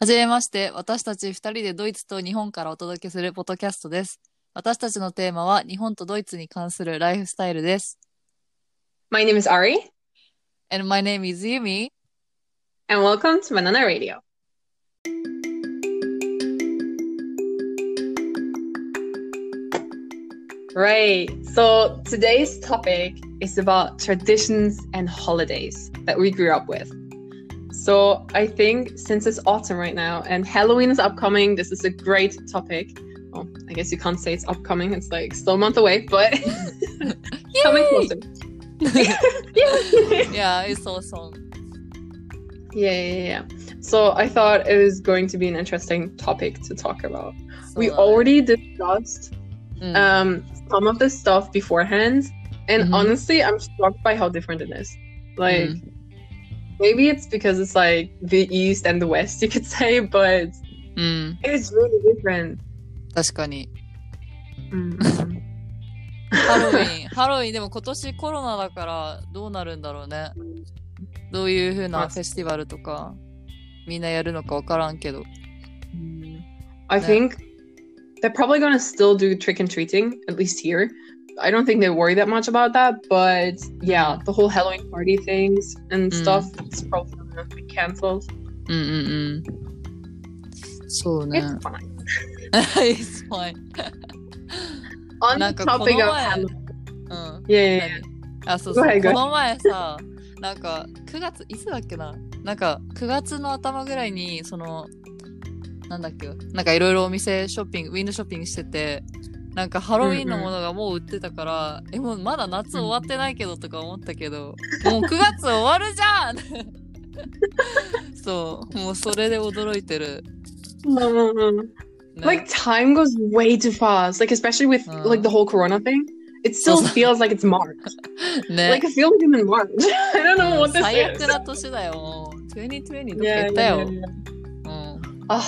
はじめまして、私たち二人でドイツと日本からお届けするポッドキャストです。私たちのテーマは日本とドイツに関するライフスタイルです。 My name is Ari, And my name is Yumi. and welcome to Banana Radio. Right, so today's topic is about traditions and holidays that we grew up with. So I think since it's autumn right now and Halloween is upcoming, this is a great topic. Well, I guess you can't say it's upcoming, it's like still a month away, but coming closer. yeah, it's still a song. Yeah, yeah, yeah. So I thought it was going to be an interesting topic to talk about. So we already discussed mm. um, some of this stuff beforehand, and mm-hmm. honestly, I'm shocked by how different it is. Like, mm. maybe it's because it's like the East and the West, you could say, but うん、 it's really different. 確かに。 Mm. ハロウィン、ハロウィンでも今年コロナだからどうなるんだろうね。どういう風なフェスティバルとかみんなやるのかわからんけど。 I Yeah. think they're probably gonna still do trick and treating, at least here. I don't think they worry that much about that, but yeah, the whole Halloween party things and Mm. stuff is probably gonna be cancelled. うんうんうん。そうね。 It's fine. It's fine. On な the んかこの topic of 前 Halloween, うん。 yeah, yeah, yeah. 何あ、そうそう。 Go ahead, go この前さ、なんか9月、いつだっけななんか9月の頭ぐらいに、その、なんだっけなんかいろいろお店ショッピング、ウィンドウショッピングしてて、 なんかハロウィンのものがもう売ってたから、え、もうまだ夏終わってないけどとか思ったけど、もう9月終わるじゃんそう、もうそれで驚いてる。Mm. ね Like time goes way too fast. Like especially with Uh. like the whole Corona thing, it still feels like it's March. ね Like I feel like I'm in March. I don't know what this 最悪 is. な年だよ、もう。2020どっか行ったよ。Ah,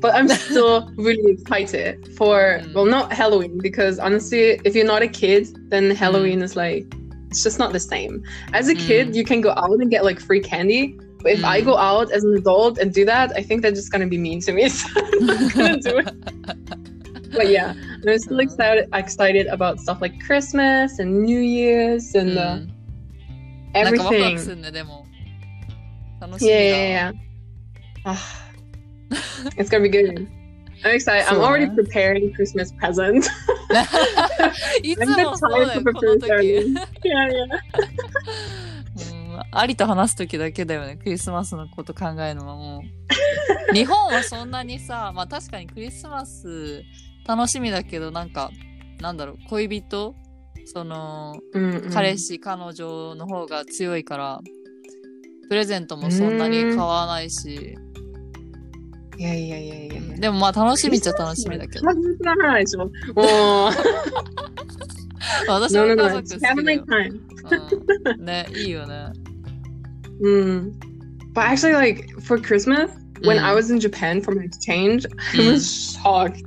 but I'm still really excited for Mm. well, not Halloween because honestly, if you're not a kid, then Halloween is like it's just not the same. As a kid, Mm. you can go out and get like free candy. But if I Mm. go out as an adult and do that, I think they're just gonna be mean to me. So I'm not gonna do it. But yeah, I'm still excited excited about stuff like Christmas and New Year's う and ん uh, なんかワクワク everything. するね、でも。楽しみ Yeah, だ。 yeah, yeah. Ah, it's gonna be good. I'm excited. I'm already uh, preparing Christmas presents. いつもそうだよ、この時。Yeah, yeah. うん、ありと話す時だけだよね、クリスマスのこと考えるのはもう。日本はそんなにさ、まあ確かにクリスマス楽しみだけど、なんか、なんだろう、恋人？その、Mm-mm. 彼氏、彼女の方が強いから、プレゼントもそんなに買わないし、Yeah, yeah, yeah, yeah, yeah. でもまあ楽しみっちゃ楽しみだけど。家族の話ももう私 no, も no, 家 no. 族 Just 好 having きだ my よ。 time. うん、ね、いいよね。 Mm. But actually, like for Christmas, when Mm. I was in Japan for my exchange, I Mm. was shocked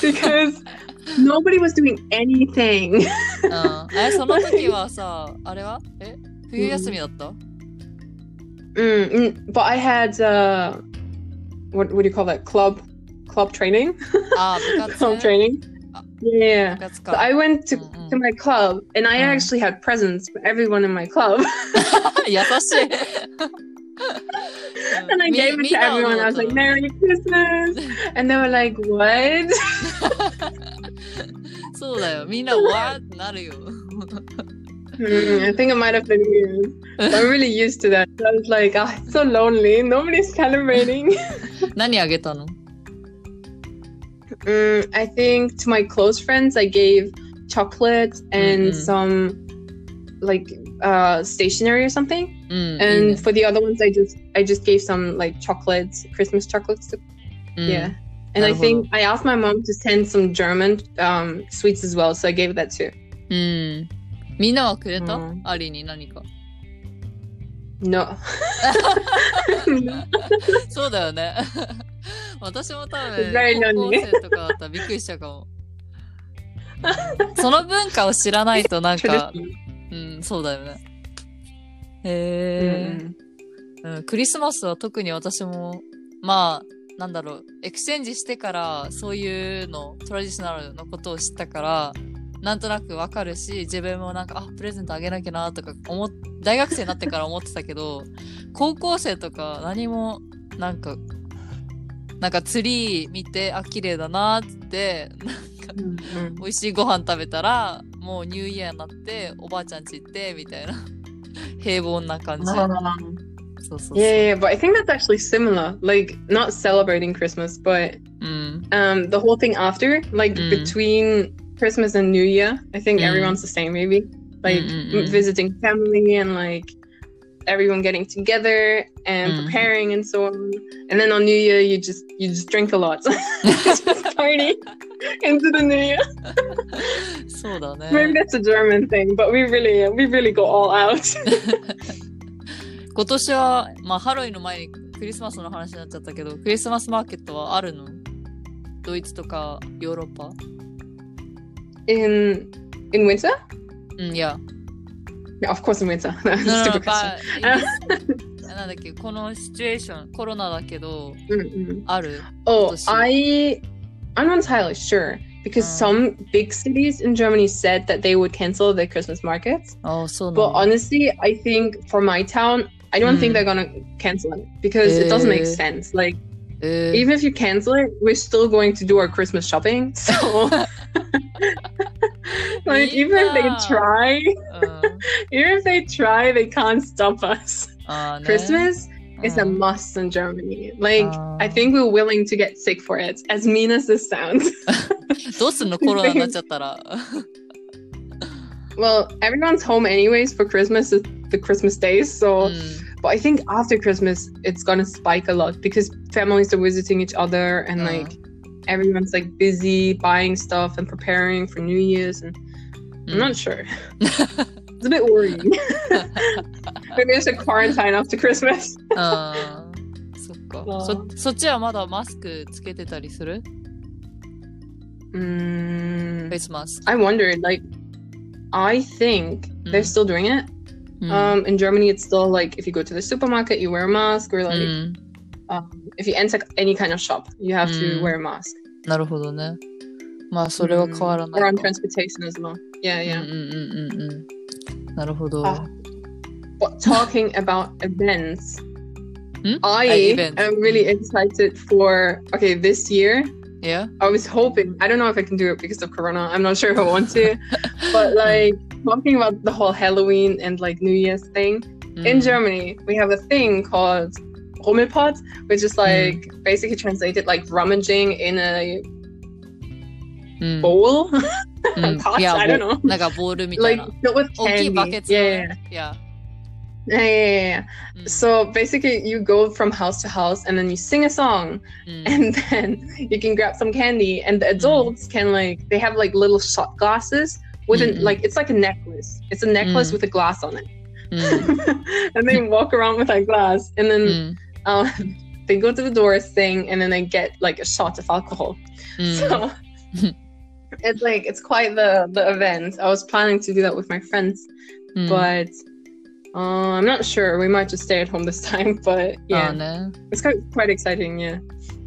because nobody was doing anything. うん、え、その時はさ、あれはえ冬休みだった、 Mm, mm, but I had uh, what what do you call that? Club, club training. あー、部 club 活 training. Ah. Yeah. 部活 So か。 I went to, Mm, mm. to my club and I Mm. actually had presents for everyone in my club. 優しい。 and I み gave it みん to なはどう everyone. だ I っ was た like, の Merry Christmas. And they were like, What? そうだよ。みんなわーってなるよ。 Mm, I think it might have been weird. But I'm really used to that. So I was like, ah, it's so lonely. Nobody's celebrating. 何あげたの Mm, I think to my close friends, I gave chocolate and Mhm. some like uh, stationery or something. うん。いい And ね for the other ones, I just I just gave some like chocolates, Christmas chocolates. To, うん Yeah. And I think I asked my mom to send some German um, sweets as well, so I gave that too. うん。みんなはくれた、うんアリに何か。 No. そうだよね。私も多分、高校.生とかだったらびっくりしたかも。その文化を知らないとなんか. うん、そうだよね。へえ、Mm-mm. うん。クリスマスは特に私も、まあ、なんだろうエクスチェンジしてからそういうのトラディショナルのことを知ったからなんとなくわかるし自分もなんかあプレゼントあげなきゃなとか思っ大学生になってから思ってたけど高校生とか何もなんかなんかツリー見てあ綺麗だなってうん美味しいご飯食べたらもうニューイヤーになっておばあちゃん家行ってみたいな。平凡な感じ、Um, そうそうそう。Yeah, yeah, but I think that's actually similar. Like not celebrating Christmas, but うん、um the whole thing after, like Mm. between Christmas and New Year, I think Mm. everyone's the same maybe. Like Mm, mm, mm. visiting family and like everyone getting together and Mm. preparing and so on. And then on New Year you just you just drink a lot. just party into the New Year. そうだ Maybe ね that's a German thing, but we really we really go all out. 今年はまあハロウィンの前にクリスマスの話になっちゃったけどクリスマスマーケットはあるのドイツとかヨーロッパ in in winter? うんいや Yeah, of course in winter. That's a No, no, stupid question. but なんだっけこのシチュエーションコロナだけど Mm-mm. ある Oh, Does she- I I'm not entirely sure because Oh. some big cities in Germany said that they would cancel their Christmas markets. あそうな But の honestly, I think for my town, I don't think Mm. they're gonna cancel it because it doesn't make Eh. sense. Like えー even if you cancel it, we're still going to do our Christmas shopping. So like even if they Yeah. try, うん even if they try, they can't stop us. あーね Christmas is a うん must in Germany. Like Ah. I think we're willing to get sick for it. As mean as this sounds. どうすんのコロナになっちゃったら well, everyone's home anyways for Christmas, the Christmas days. う So, ん but I think after Christmas, it's gonna spike a lot because families are visiting each other and Ah. like everyone's like busy buying stuff and preparing for New Year's. And う I'm ん not sure. it's a bit worrying. Maybe I should quarantine after Christmas. あーそっかあーそそっちはまだマスクつけてたりする Mm, フェイスマスク I wondered, like, I think they're Mm. still doing it. うん Um, in Germany, it's still like if you go to the supermarket, you wear a mask, or う like ん um, if you enter any kind of shop, you have to Mm. wear a mask. なるほどねまあそれは変わら Mm. ない Or on か transportation as well. Yeah, うん yeah. うんうんうんうんなるほど Ah. But talking about events, Hmm? I Uh, events. am really excited for. Okay, this year, いや I was hoping. I don't know if I can do it because of Corona. I'm not sure if I want to. but like talking about the whole Halloween and like New Year's thing, mm. in Germany we have a thing called Rummelpot, which is mm. like mm. basically translated like rummaging in a mm. bowl. Mm. pot, yeah, I don't know. Like a bowl Like with oh, candy. Buckets yeah. yeah. Yeah, yeah, yeah. Mm. So basically, you go from house to house, and then you sing a song, mm. and then you can grab some candy. And the adults mm. can like they have like little shot glasses with an Mm-mm. like it's like a necklace. It's a necklace Mm. with a glass on it, うん and they walk around with that glass, and う then ん um, they go to the door, sing, and then they get like a shot of alcohol. うん So it's like it's quite the the event. I was planning to do that with my friends, うん but uh, I'm not sure. We might just stay at home this time. But あー yeah, ね it's quite quite exciting. Yeah.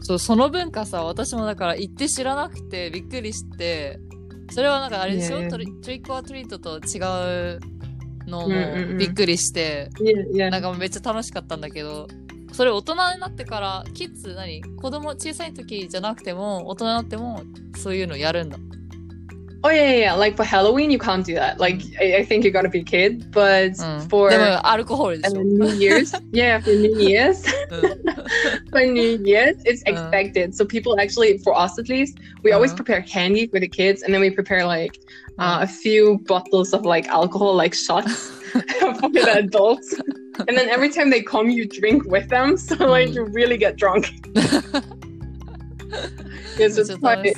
そうその文化さ私もだから行って知らなくてびっくりして それはなんかあれでしょ、ねトリトリックオアトリートと違うのもびっくりして.なんかめっちゃ楽しかったんだけど。それ大人になってからキッズ何？子供小さい時じゃなくても大人になってもそういうのやるんだ Oh yeah, yeah, yeah. Like for Halloween, you can't do that. Like I, I think you gotta be a kid, but mm. for alcohol and New Year's, yeah, for New Year's, for New Year's, it's expected. So people actually, for us at least, we always prepare candy for the kids, and then we prepare like uh, a few bottles of like alcohol, like shots for the adults. and then every time they come, you drink with them, so like mm. you really get drunk. it's, just quite.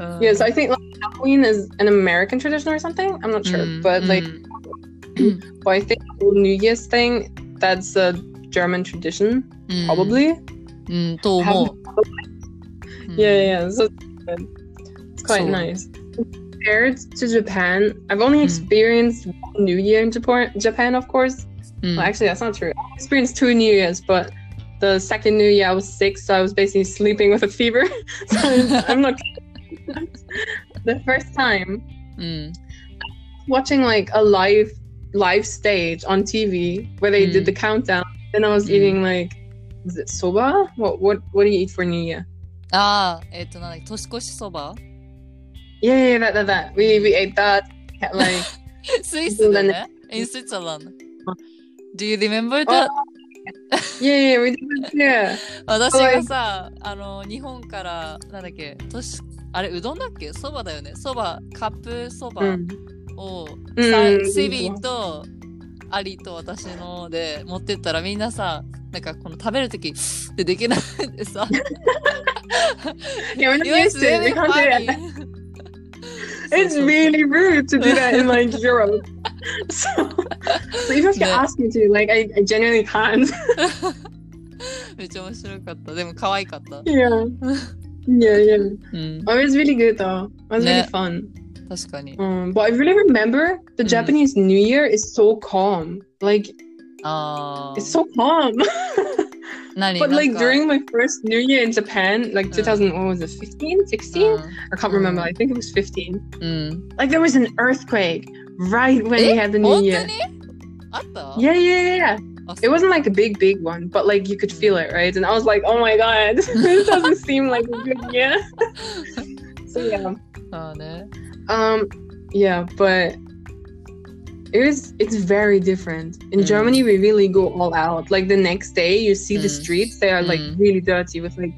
Um, uh, yeah, so I think like, Halloween is an American tradition or something. I'm not sure, mm, but like, mm. but I think New Year's thing that's a German tradition, mm. probably. Mm, mm, yeah, yeah, yeah, so it's quite so, nice. Compared to Japan, I've only mm. experienced New Year in Japan. Japan, of course. Mm. Well, actually, that's not true. I experienced two New Years, but the second New Year I was sick, so I was basically sleeping with a fever. so I'm not the first time うん。 watching like a live live stage on TV where they did Mm. the countdown. Then I was Mm. eating like, was it soba? What what what do you eat for New Year? ああ、えっ、と、なんだっけ、年越しそば Yeah, yeah, that, that, that. We we ate that. Had, Like, スイスでね。in Switzerland. Do you remember that? yeah, yeah, we did that. Yeah. 私がさ、あの、日本から、なんだっけ、年、 あれ、うどんだっけそばだよね。そば、カップそば Mm. を、うんさセビーとアリと私ので持ってったらみんなさ、なんかこの食べるときでできないでさ、Yeah, ゆる used to it. We can't do that. It's really rude to do that in like Europe. So, so you Yeah. ask me to, like, I, I genuinely can't. めっちゃ面白かった。でも可愛かった。yeah. Yeah, yeah. うん、 Oh, it was really good though. It was really Yeah. fun. 確かに。 Um, but I really remember the Mm. Japanese New Year is so calm. Like, あ it's so calm. 何 but なん like か during my first New Year in Japan, like Uh. 2000, what was it, 15, 16? I can't remember. Mm. I think it was 15. うん。 Like there was an earthquake right when we え had the New 本当 Year. にあった Yeah, yeah, yeah, yeah. It wasn't like a big, big one, but like you could feel it, right? And I was like, oh my god, this doesn't seem like a good year. so yeah. Oh no. Um, yeah, but it is it's very different in mm. germany we really go all out like the next day you see mm. the streets they are like mm. really dirty with like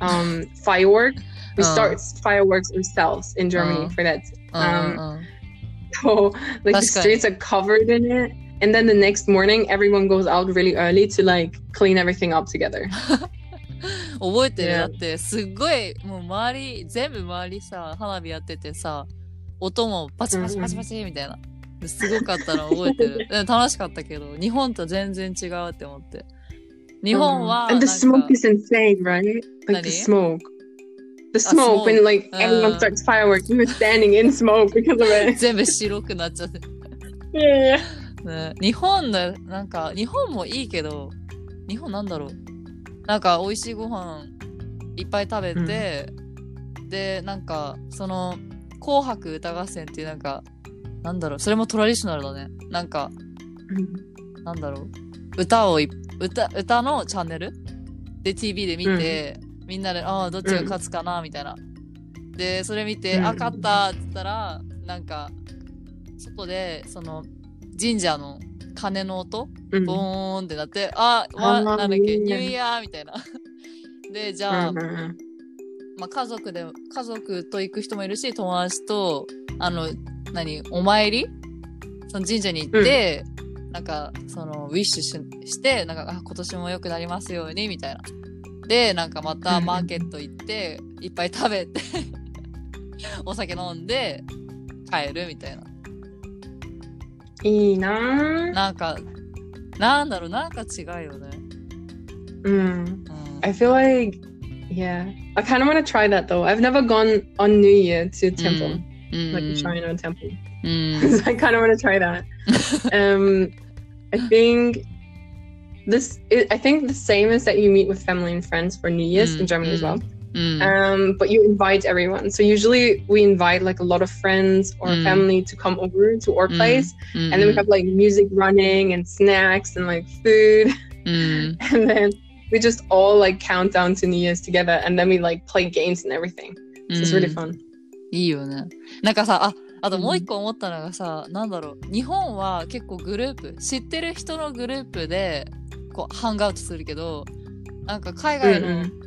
um firework we uh. start fireworks ourselves in germany uh. for that oh, um uh, so like That's the streets good. are covered in it And then the next morning, everyone goes out really early to like clean everything up together. 覚えてる Yeah. だってすっごいもう周り全部周りさ花火やっててさ音もバチバチバチバチみたいなですごかったの覚えてるうん楽しかったけど日本と全然違うって思って日本は and the なんか smoke is insane, right? Like the Nani? smoke. The Ah, smoke, when smoke. like everyone Uh. starts fireworks, we were standing in smoke because of it. 全部白くなっちゃって、 yeah, yeah. ね、日本でなんか日本もいいけど日本なんだろう。なんか美味しいご飯いっぱい食べて、でなんかその「紅白歌合戦」っていうなんかなんだろう。それもトラディショナルだね。なんかなんだろう。歌をい歌歌のチャンネル？で TV で見て、みんなでああどっちが勝つかなみたいな。でそれ見て、うん。あ勝ったって言ったらなんか外でその神社の鐘の音 Mm. ボーンってなって、あ、わなんだっけ、ニューイヤーみたいな。で、じゃあ、Mhm. まあ、家族で、家族と行く人もいるし、友達と、あの、何、お参り？その神社に行って、なんか、その、ウィッシュしして、なんか、あ、今年も良くなりますように、みたいな。で、なんかまたうんマーケット行って、いっぱい食べて、お酒飲んで、帰るみたいな。いいなぁ。なんか、なんだろう、なんか違うよね。 Mm. うん。 I feel like, yeah. I kind of want to try that though. I've never gone on New Year to temple, うん。 like a China temple. うん。 so I kind of want to try that. um, I think this. It, I think the same is that you meet with family and friends for New Year's Mm, in Germany as mm. well. うん。 Um, but you invite everyone. So usually we invite like a lot of friends or Mm. family to come over to our Mm. place, うん and then we have like music running and snacks and like food, うん。 and then we just all like count down to New Year's together, and then we like play games and everything. So it's really うん fun. いいよね。なんかさ、あ、あともう一個思ったのがさ、なんだろう。日本は結構グループ、知ってる人のグループで、こう、ハングアウトするけど、なんか海外のうんうん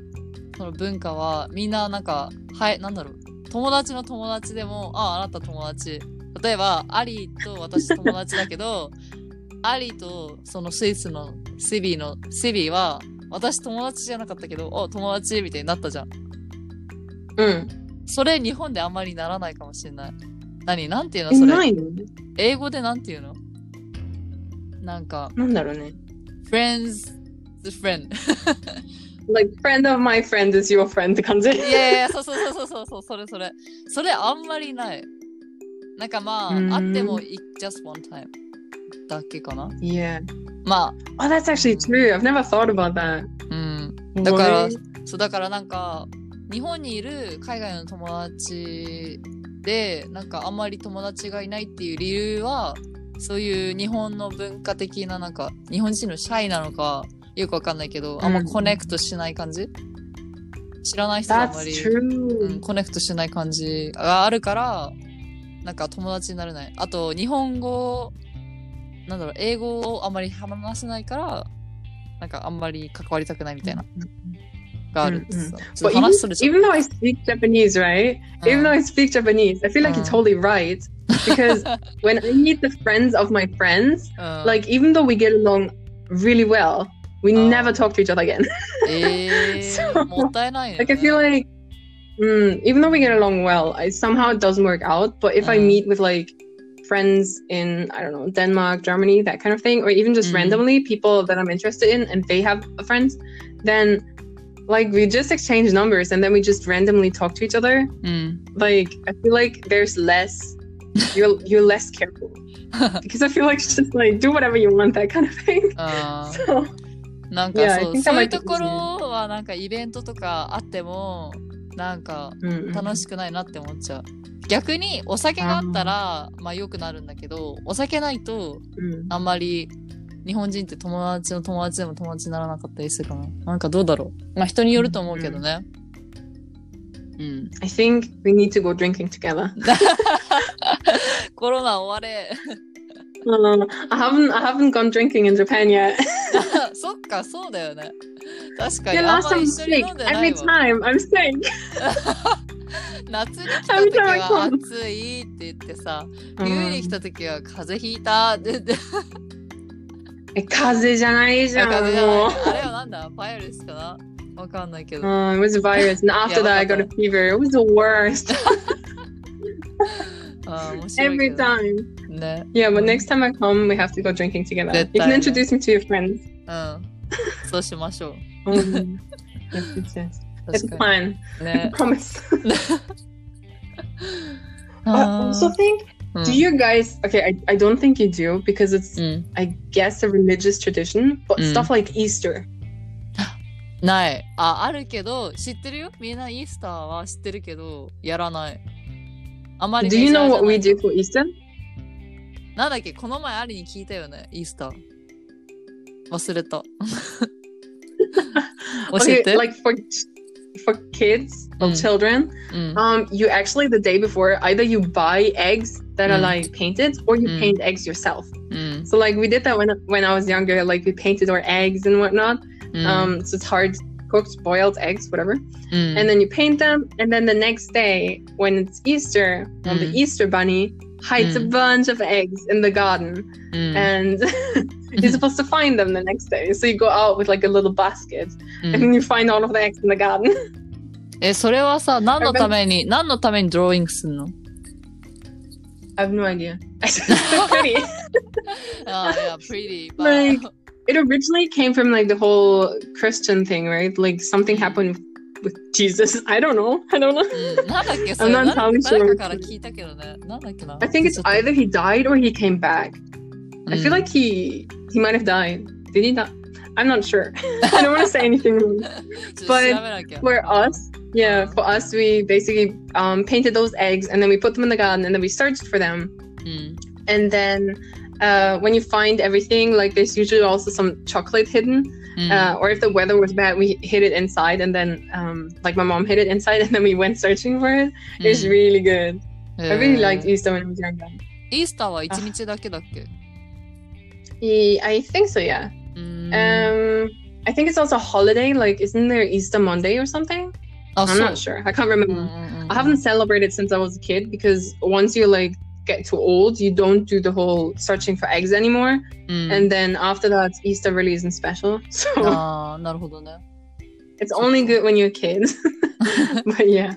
その文化は、みんななんか、はい、なんだろう。友達の友達でも、あ、あなた友達。例えば、アリーと私友達だけど、アリーとそのスイスのシビーの、シビーは、私友達じゃなかったけど、お、友達みたいになったじゃん。Mm. それ日本であんまりならないかもしれない。何？なんていうのそれ？Nine. 英語でなんていうの？なんか、なんだろうね。friends friend。Like friend of my friend is your friend って感じ。いやいや、そうそうそうそうそう、それそれ。それあんまりない。なんかまあ、うんあっても、い just one time だけかな。Yeah. ま Oh, that's actually true. I've never thought about that. あ、うん。だから?そうだからなんか日本にいる海外の友達でなんかあんまり友達がいないっていう理由はそういう日本の文化的ななんか日本人のシャイなのかよくわかんないけど、あんまコネクトしない感じ知らない人があんまり.うん、コネクトしない感じがあるからなんか友達になれないあと日本語なんだろう英語をあんまり話せないからなんかあんまり関わりたくないみたいながあるってさ、ちょっ But と even, even though I speak Japanese, right? Even though I speak Japanese, I feel like you're Mm. totally right. Because when I meet the friends of my friends, うん、like even though we get along really well, We um, never talk to each other again. Eh, so, like I feel like mm, even though we get along well, I somehow it doesn't work out. But if mm. I meet with like friends in I don't know Denmark, Germany, that kind of thing, or even just mm. randomly people that I'm interested in and they have friends, then like we just exchange numbers and then we just randomly talk to each other. Mm. Like I feel like there's less you're you're less careful because I feel like it's just like do whatever you want that kind of thing. Uh. So なんかそうそういうところはなんかイベントとかあってもなんか mm, 楽しくないなって思っちゃう。逆にお酒があったらまあ良くなるんだけどお酒ないと mm. あんまり日本人って友達の友達でも友達にならなかったりするかな。なんかどうだろう。まあ人によると思うけどね。うん。I think we need to go drinking together. コロナ終われ。Uh, I haven't I haven't gone drinking in Japan yet. そっか、そうだよね。確かに。 yeah, あん last ま time 一 I'm 緒に sick. 飲んでない Every わ。 time I'm sick. 夏に来た時は暑いって言ってさ、冬に来た時は風邪ひいたって言って。え、風邪じゃないじゃん。風邪じゃないもう。あれはなんだバイオレスかなわかんないけど。 Uh, it was a virus, and after Yeah, that, I got a fever. It was the worst Um, Every time. Yeah, but next time I come, we have to go drinking together. You can introduce me to your friends. 응.そうしましょう。Yes, um, yes. It's fine. 네. I promise. I also think. Do you guys okay? I, I don't think you do because it's I guess a religious tradition, but stuff like Easter. ない。あ、あるけど、知ってるよ。みんなイースターは知ってるけど、やらない。do you know what we do for Easter? なんだっけこの前ありに聞いたよね、イースター。忘れた。教えて。Okay, like for, for kids or mm. children, mm. um, you actually, the day before, either you buy eggs that are mm. like painted or you paint eggs yourself. So like we did that when when I was younger, like we painted our eggs and whatnot. Um, so it's hard cooked boiled eggs, whatever. うん。 And then you paint them, and then the next day when it's Easter, well, the Mm. Easter bunny hides a Mm. bunch of eggs in the garden, うん。 and you're supposed to find them the next day. So you go out with like a little basket, うん and then you find all of the eggs in the garden. え、それはさ、何のために、何のためにドローイングするの I have no idea. It's so pretty. ああ、いや、pretty. but- Like- it originally came from like the whole Christian thing, right? Like something happened with Jesus. I don't know. I don't know. I'm not sure. I think it's either he died or he came back. I feel like he he might have died. Did he not? I'm not sure. I don't want to say anything but for us, yeah, for us, we basically um, painted those eggs and then we put them in the garden and then we searched for them. Mm. And then uh, when you find everything, like there's usually also some chocolate hidden. Mm. Uh, or if the weather was bad, we hid it inside, and then um, like my mom hid it inside, and then we went searching for it. Mm. It's really good. Yeah. I really liked Easter when I was younger. Easter は一日だけだっけ? Yeah, I think so. Yeah. Mm. Um, I think it's also a holiday. Like, isn't there Easter Monday or something? Oh, I'm so. not sure. I can't remember. Mm, mm, mm, I haven't celebrated since I was a kid because once you're like get too old, you don't do the whole searching for eggs anymore. うん And then after that, Easter really isn't special. So ああ、なるほどね。it's only good when you're a kid. but yeah.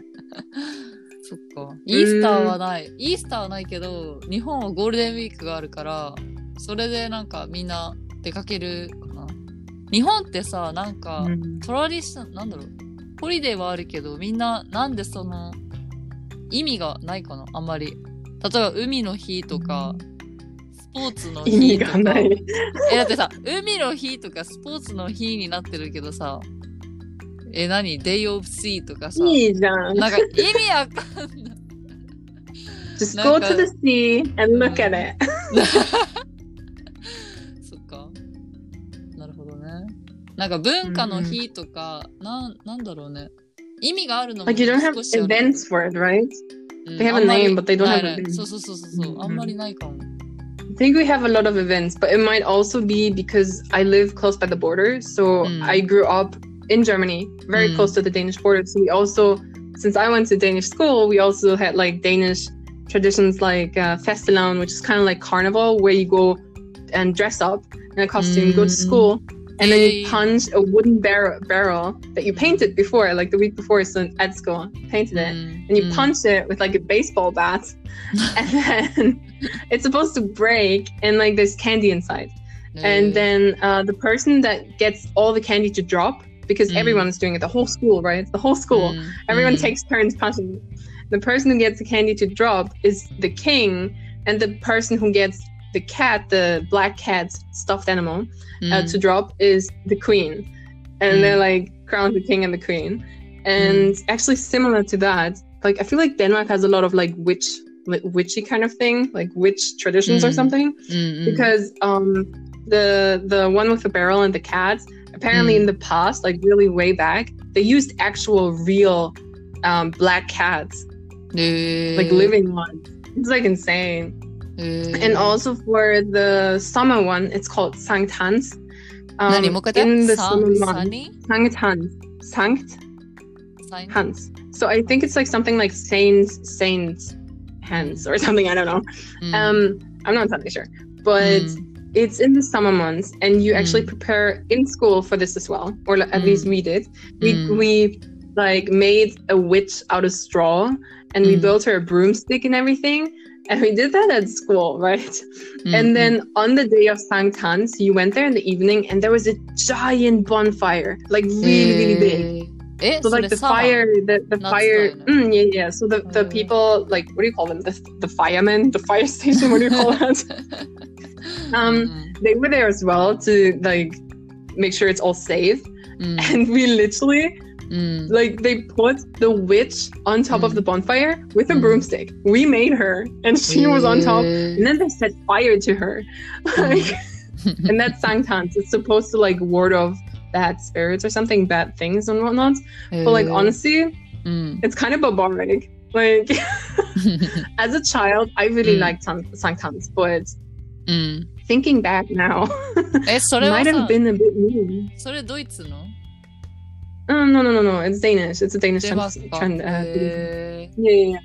そっか。イースターはない。イースターはないけど、日本はゴールデンウィークがあるから、それでなんかみんな出かけるかな。日本ってさ、なんか、Mm. トラディション、なんだろう。ホリデーはあるけど、みんななんでその、意味がないかなあんまり。例えば海の日とか、スポーツの意味日とか。がない。え、だってさ、海の日とかスポーツの日になってるけどさ、え、何 ?Day of Sea とかさ。いいじゃん。なんか意味わかんない。Just なん go か to the sea and look at it. そっか。なるほどね。なんか文化の日とか、なんなんだろうね。意味があるのも Like you don't have 少しある events for it, right? うん they have a あんまり name, but they don't ない have な a い name. そうそうそうそうそう、うんあんまりないかも。 I think we have a lot of events, but it might also be because I live close by the border. So Mm. I grew up in Germany, very Mm. close to the Danish border. So we also, since I went to Danish school, we also had like Danish traditions like uh, Festelavn, which is kind of like carnival, where you go and dress up in a costume, go to Mm. school, and then you punched a wooden bar- barrel that you painted before, like the week before so at school, painted it, mm, and you mm. punched it with like a baseball bat, and then it's supposed to break, and like there's candy inside, mm. and then uh, the person that gets all the candy to drop because mm. everyone's doing it, the whole school, right? It's the whole school. Mm, everyone mm. takes turns punching. The person who gets the candy to drop is the king, and the person who gets the cat, the black cat stuffed animal, uh, mm. uh, to drop is the queen, and mm. they're like crown the king and the queen. And mm. actually, similar to that, like I feel like Denmark has a lot of like witch, like, witchy kind of thing, like witch traditions or mm. something, Mm-mm. because um, the the one with the barrel and the cats, Apparently, in mm. the past, like really way back, they used actual real um, black cats, like living ones. It's like insane. And also for the summer one, it's called Sankt Hans. Um, in the summer month, Sankt Hans. Sankt Saint? Hans. So I think it's like something like Saints Saints Hans or something. I don't know. Mm. Um, I'm not entirely sure, but. Mm. It's in the summer months, and you actually prepare in school for this as well, or at least we did. We, we like made a witch out of straw, and we built her a broomstick and everything and we did that at school, right? Mm-hmm. And then on the day of Sankthans, you went there in the evening, and there was a giant bonfire, like really, really big. Eh, so, like the fire, the, the fire, mm, yeah, yeah. So the, the people, like, what do you call them? The, the firemen, the fire station, what do you call that? um, mm. They were there as well to like make sure it's all safe. Mm. And we literally Mm. Like they put the witch on top mm. of the bonfire with a mm. broomstick. We made her, and she was on top. And then they set fire to her. Like, and that's Sankthans. It's supposed to like ward off bad spirits or something, bad things and whatnot. But like honestly, it's kind of barbaric. Like as a child, I really liked Sankthans, but thinking back now, え、それはさ、might have been a bit mean. それドイツの Oh no no no no! It's Danish. It's a Danish 出 trend. ますか trend uh, へ yeah, yeah, yeah.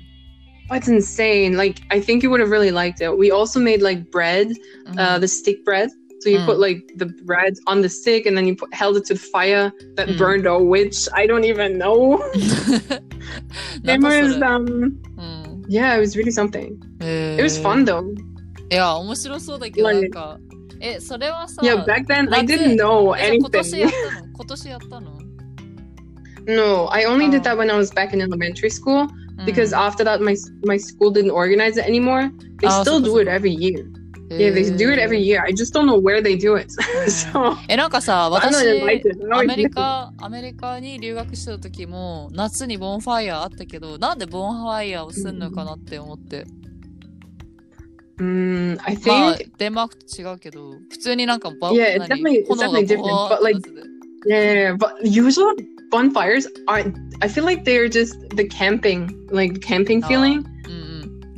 Oh, it's insane. Like I think you would have really liked it. We also made like bread, ー uh, the stick bread. So you Mm. put like the bread on the stick, and then you put, held it to the fire that Mm. burned a witch. I don't even know. なん It だそれ was um うん、 yeah, it was really something. え It was fun though. いや面白そうだけど Like- なんかえそれはさ Yeah, back then I 夏 didn't know えじゃあ今年や anything. ったの今年やったの No, I only did Oh. that when I was back in elementary school うん because after that my my school didn't organize it anymore. They Oh, still so- do it every year. へ Yeah, they do it every year. I just don't know where they do it. so えなんかさ I'm 私 not invited. I'm ア always メリカアメリカに留学してた時も夏にボンファイヤーあったけどなんでボンファイヤーをすんのかなって思って、 Mm, I まあ think デンマークと違うけど普通になんかバ Yeah, it's 何 definitely- it's 炎が definitely different, ボワー but, like- ってなってて yeah, but usual bonfires aren't. I feel like they're just the camping, like camping oh. feeling.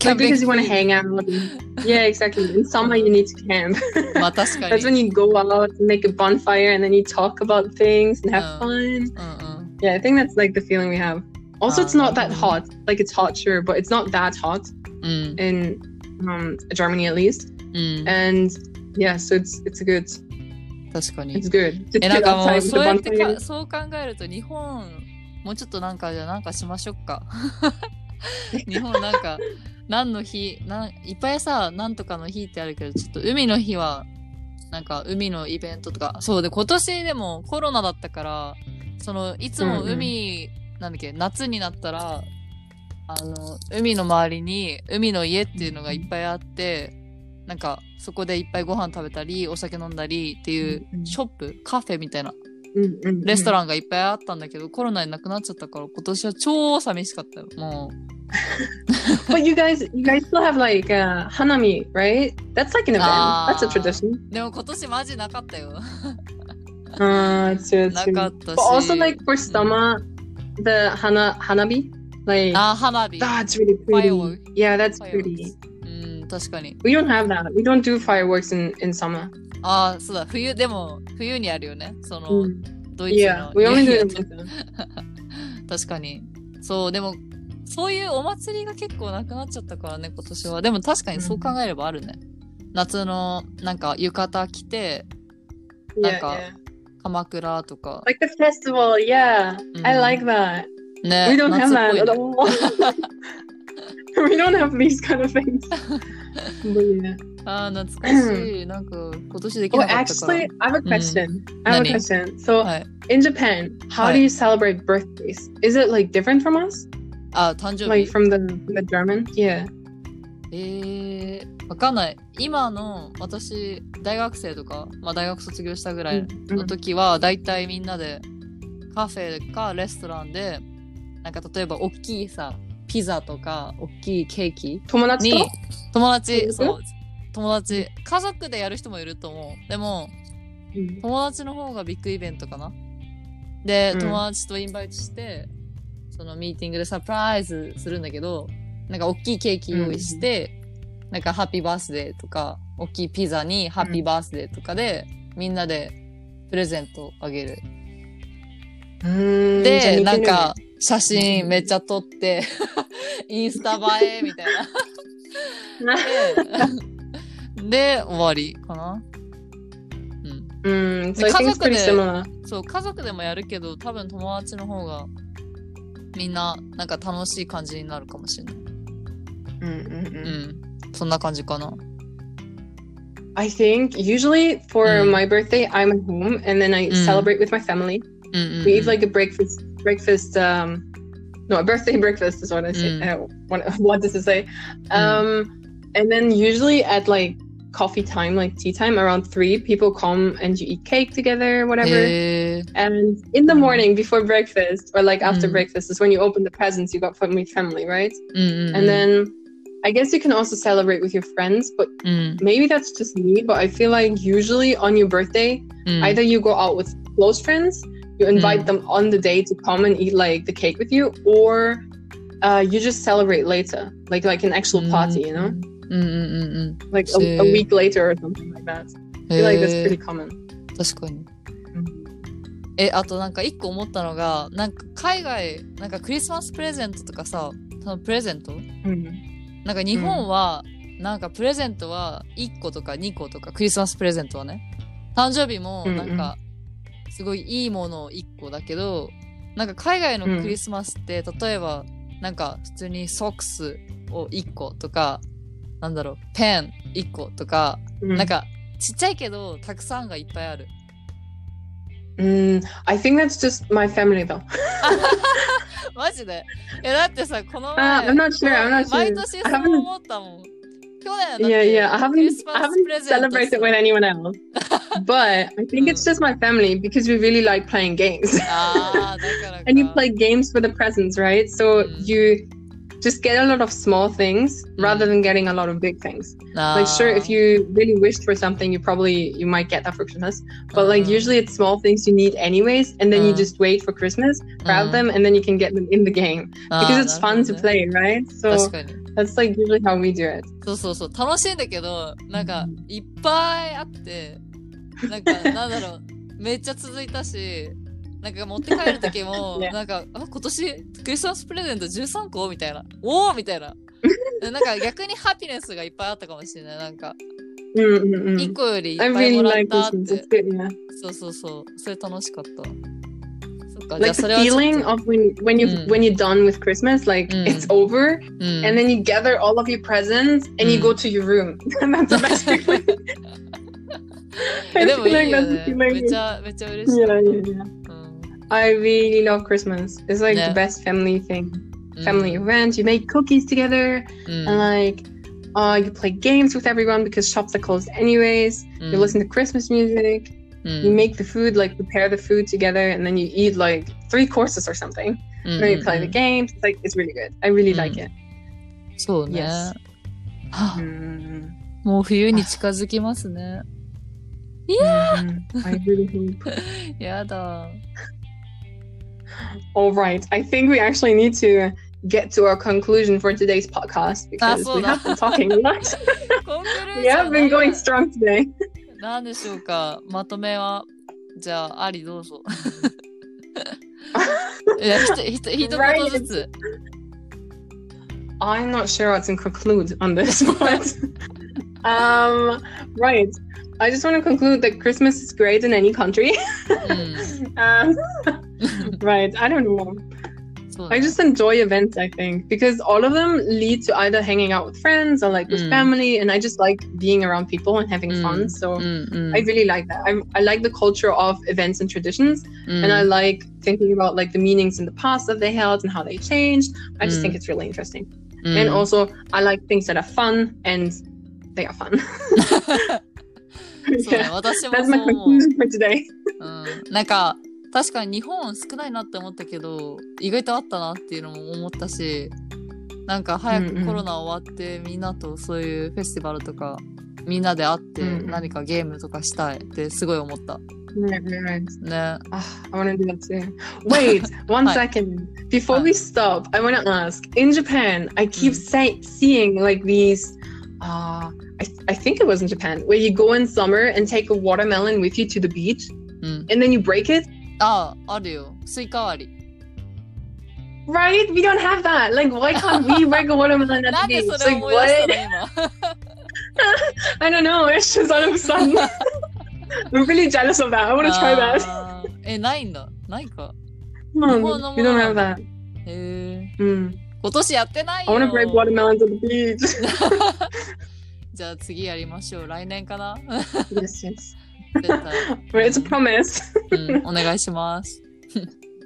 Like because you want to hang out. yeah, exactly. In summer, you need to camp. That's when you go out, make a bonfire, and then you talk about things and have uh, fun. Uh, uh. Yeah, I think that's like the feeling we have. Also, it's not that hot. Like it's hot, sure, but it's not that hot mm. in um, Germany, at least. Mm. And yeah, so it's it's a good 確かに It's good. To えなんかもうそうやってか.そう考えると日本もうちょっとなんかじゃあなんかしましょうか 日本なんか何の日なんいっぱいさなんとかの日ってあるけどちょっと海の日はなんか海のイベントとかそうで今年でもコロナだったからそのいつもうんうん海、なんだっけ夏になったらあの海の周りに海の家っていうのがいっぱいあってなんかそこでいっぱいご飯食べたりお酒飲んだりっていううんうんショップカフェみたいなうんうんレストランがいっぱいあったんだけど、コロナになくなっちゃったから、今年は超寂しかったよ。も But you guys, you guys still have like uh, hanami, right? That's like an event. Ah. That's a tradition. う。でも今年マジなかったよ。Uh, it's it's な.かったし。But also like for summer, the hana hanabi, like あ、花火。that's really pretty. Firework. Yeah, that's Fireworks. pretty. うん、確かに。We don't have that. We don't do fireworks in in summer. ああ、そうだ。冬、でも、冬にあるよね。その、Mm. ドイツ Yeah, の。we only do it in winter. 確かに。そう、でも、そういうお祭りが結構なくなっちゃったからね、今年は。でも確かにそう考えればあるね。夏の、なんか、浴衣着て、Yeah, Like a- yeah. 鎌倉とか。Like the festival, yeah. I Mhm. like that. ね。We don't have that at ね all. we don't have these kind of things. But yeah. ああ、懐かしい。なんか、今年でき Oh, なかったから。actually, I have a question. I have a question. So, はい。in Japan, how do you celebrate birthdays? Is it like different from us? あ、誕生 Like 日。from the the German? Yeah. えー、わかんない。今の、私、大学生とか、まあ大学卒業したぐらいの時は、だいたいみんなで、カフェかレストランで、なんか例えば大きいさ、ピザとか、大きいケーキ。友達と？に、友達、うんそう、友達、家族でやる人もいると思う。でも、うん。友達の方がビッグイベントかな。で、うん。友達とインバイトして、そのミーティングでサプライズするんだけど、なんか大きいケーキ用意して、なんかハッピーバースデーとか、大きいピザにハッピーバースデーとかで、みんなでプレゼントあげる。うん。で、なんか、写真めっちゃ撮って、インスタ映えみたいな。で、で終わりかな。うん。Mm, 家族で-.そう、家族でもやるけど、多分友達の方が、みんな、なんか楽しい感じになるかもしれない。Mm, mm, う mm. ん。そんな感じかな。I think usually for Mm. my birthday, I'm at home and then I Mm. celebrate with my family. うんうん、うん。We eat like a breakfast, breakfast. Um, no, a birthday breakfast is what I say. Mm. Uh, what, what does it say? Mm. Um, and then usually at like coffee time, like tea time, around three, people come and you eat cake together, whatever. And in the mm. morning before breakfast, or like after mm. breakfast, is when you open the presents you got from your family, right? Mm-hmm. And then I guess you can also celebrate with your friends, but mm. maybe that's just me. But I feel like usually on your birthday, mm. either you go out with close friends you invite Mm. them on the day to come and eat like the cake with you, or uh, you just celebrate later, like like an actual party, you know, うんうんうん like a, a See. week later or something like that. うん。 I feel like that's へ pretty ー common. 確かに。え、あとなんか一個思ったのが、なんか海外、なんかクリスマスプレゼントとかさ、そのプレゼント Mm. なんか日本は、なんかプレゼントは1個とか2個とか、クリスマスプレゼントはね。誕生日もうんうんなんか、 すごいいいものを1個だけど、なんか海外のクリスマスって、例えば、なんか普通にソックスを1個とか、なんだろう、ペン1個とか、Mm. なんかちっちゃいけど、たくさんがいっぱいある。Mm, I think that's just my family though. マジで？え、だってさ、この Uh, 前、I'm not sure. I'm not 毎 sure. 年 I そう.思ったもん。去年だって Yeah, yeah. I クリ haven't. スマ I スプレ haven't ゼント celebrated さ with anyone else, but I think it's just my family because we really like playing games. ああ、だからか。 and you play games for the presents, right? So Mm. you just get a lot of small things rather Mm. than getting a lot of big things. あー Like sure, if you really wished for something, you probably you might get that for Christmas. But like Mm. usually it's small things you need anyways, and then you Mm. just wait for Christmas, grab うん them, and then you can get them in the game あー because it's な fun る to ほどね play, right? 確 So かに。 that's like usually how we do it. そうそうそう。楽しいんだけど、なんかうん、いっぱいあって、 なんか、なんだろう、めっちゃ続いたし、なんか持って帰る時も、Yeah. なんか、あ、今年クリスマスプレゼント13個みたいな。おおみたいな。なんか逆にハピネスがいっぱいあったかもしれない。なんか、Mm, mm, mm. 1個よりいっぱい really もらっ like たっ.て good, yeah. そうそうそう。それ楽しかった。Like the feeling と of when when you Mm. when you're done with Christmas, like Mm. it's over, うん。and then you gather all of your presents and you Mm. go to your room. and that's the best feeling. え I でもいい feel よ like that's ね the。めっ feeling. ちゃ、めっちゃ嬉しい。 Yeah, yeah, yeah. うん。 I really love Christmas. It's like Yeah. the best family thing. うん Family event. You make cookies together うん and like uh you play games with everyone because shops are closed anyways. うん You listen to Christmas music. うん。 You make the food, like prepare the food together, and then you eat like three courses or something. うん And then you play the games. It's like it's really good. I really like Mm. it. そうね。 Yes. はあ Mm. もう冬に近づきますね。 Mhm. I really hope. やだ。 All right. I think we actually need to get to our conclusion for today's podcast because so we that- have been talking a lot. コンクルー we ジョ have ン been going strong today. なんでしょうかまとめは。じゃあ、ありどうぞ。いや、ひとひと一言ずつ。 I'm not sure what to conclude on this, but um, right. I just want to conclude that Christmas is great in any country. Mm. um, right. I don't know. I just enjoy events, I think, because all of them lead to either hanging out with friends or like with mm. family. And I just like being around people and having mm. fun. So mm, I really like that. I, I, like the culture of events and traditions. Hmm. And I like thinking about like the meanings in the past that they held and how they changed. I just think hmm. it's really interesting. And also, I like things that are fun and they are fun. そうね、私もそう思う。うん、なんか確かに日本少ないなって思ったけど意外とあったなっていうのも思ったしなんか早くコロナ終わってうん、うん、みんなとそういうフェスティバルとかみんなで会って何かゲームとかしたいってすごい思った。ね。あ、I wanna do that too. Wait, one second. Before we stop, I wanna ask. In Japan, I keep say, seeing like these Uh, I, I think it was in Japan where you go in summer and take a watermelon with you to the beach, うん。 and then you break it. ああ、あるよ。スイカ割り。 Right? We don't have that. Like, why can't we break a watermelon at な the んで beach? それ Like, 思い出した what? の今。 I don't know. It's just all of a sudden. I'm really jealous of that. I want to try that. あーえ、ないんだ。ないか。 Come on, no, no, we don't no. have that. へえ。 Mm. 今年やってない I よ。 want to break watermelons at the beach. じゃあ次やりましょう。来年かな yes, yes. 絶対。 But it's a promise. うん、お願いします。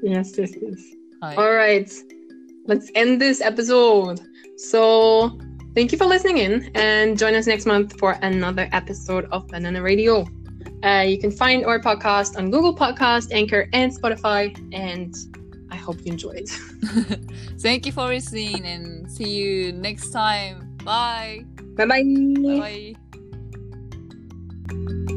Yes, yes, yes. はい。 All right. Let's end this episode. So, thank you for listening in and join us next month for another episode of Banana Radio. Uh, you can find our podcast on Google Podcast, Anchor, and Spotify. And I hope you enjoyed. Thank you for listening and see you next time. Bye. Bye bye. Bye bye.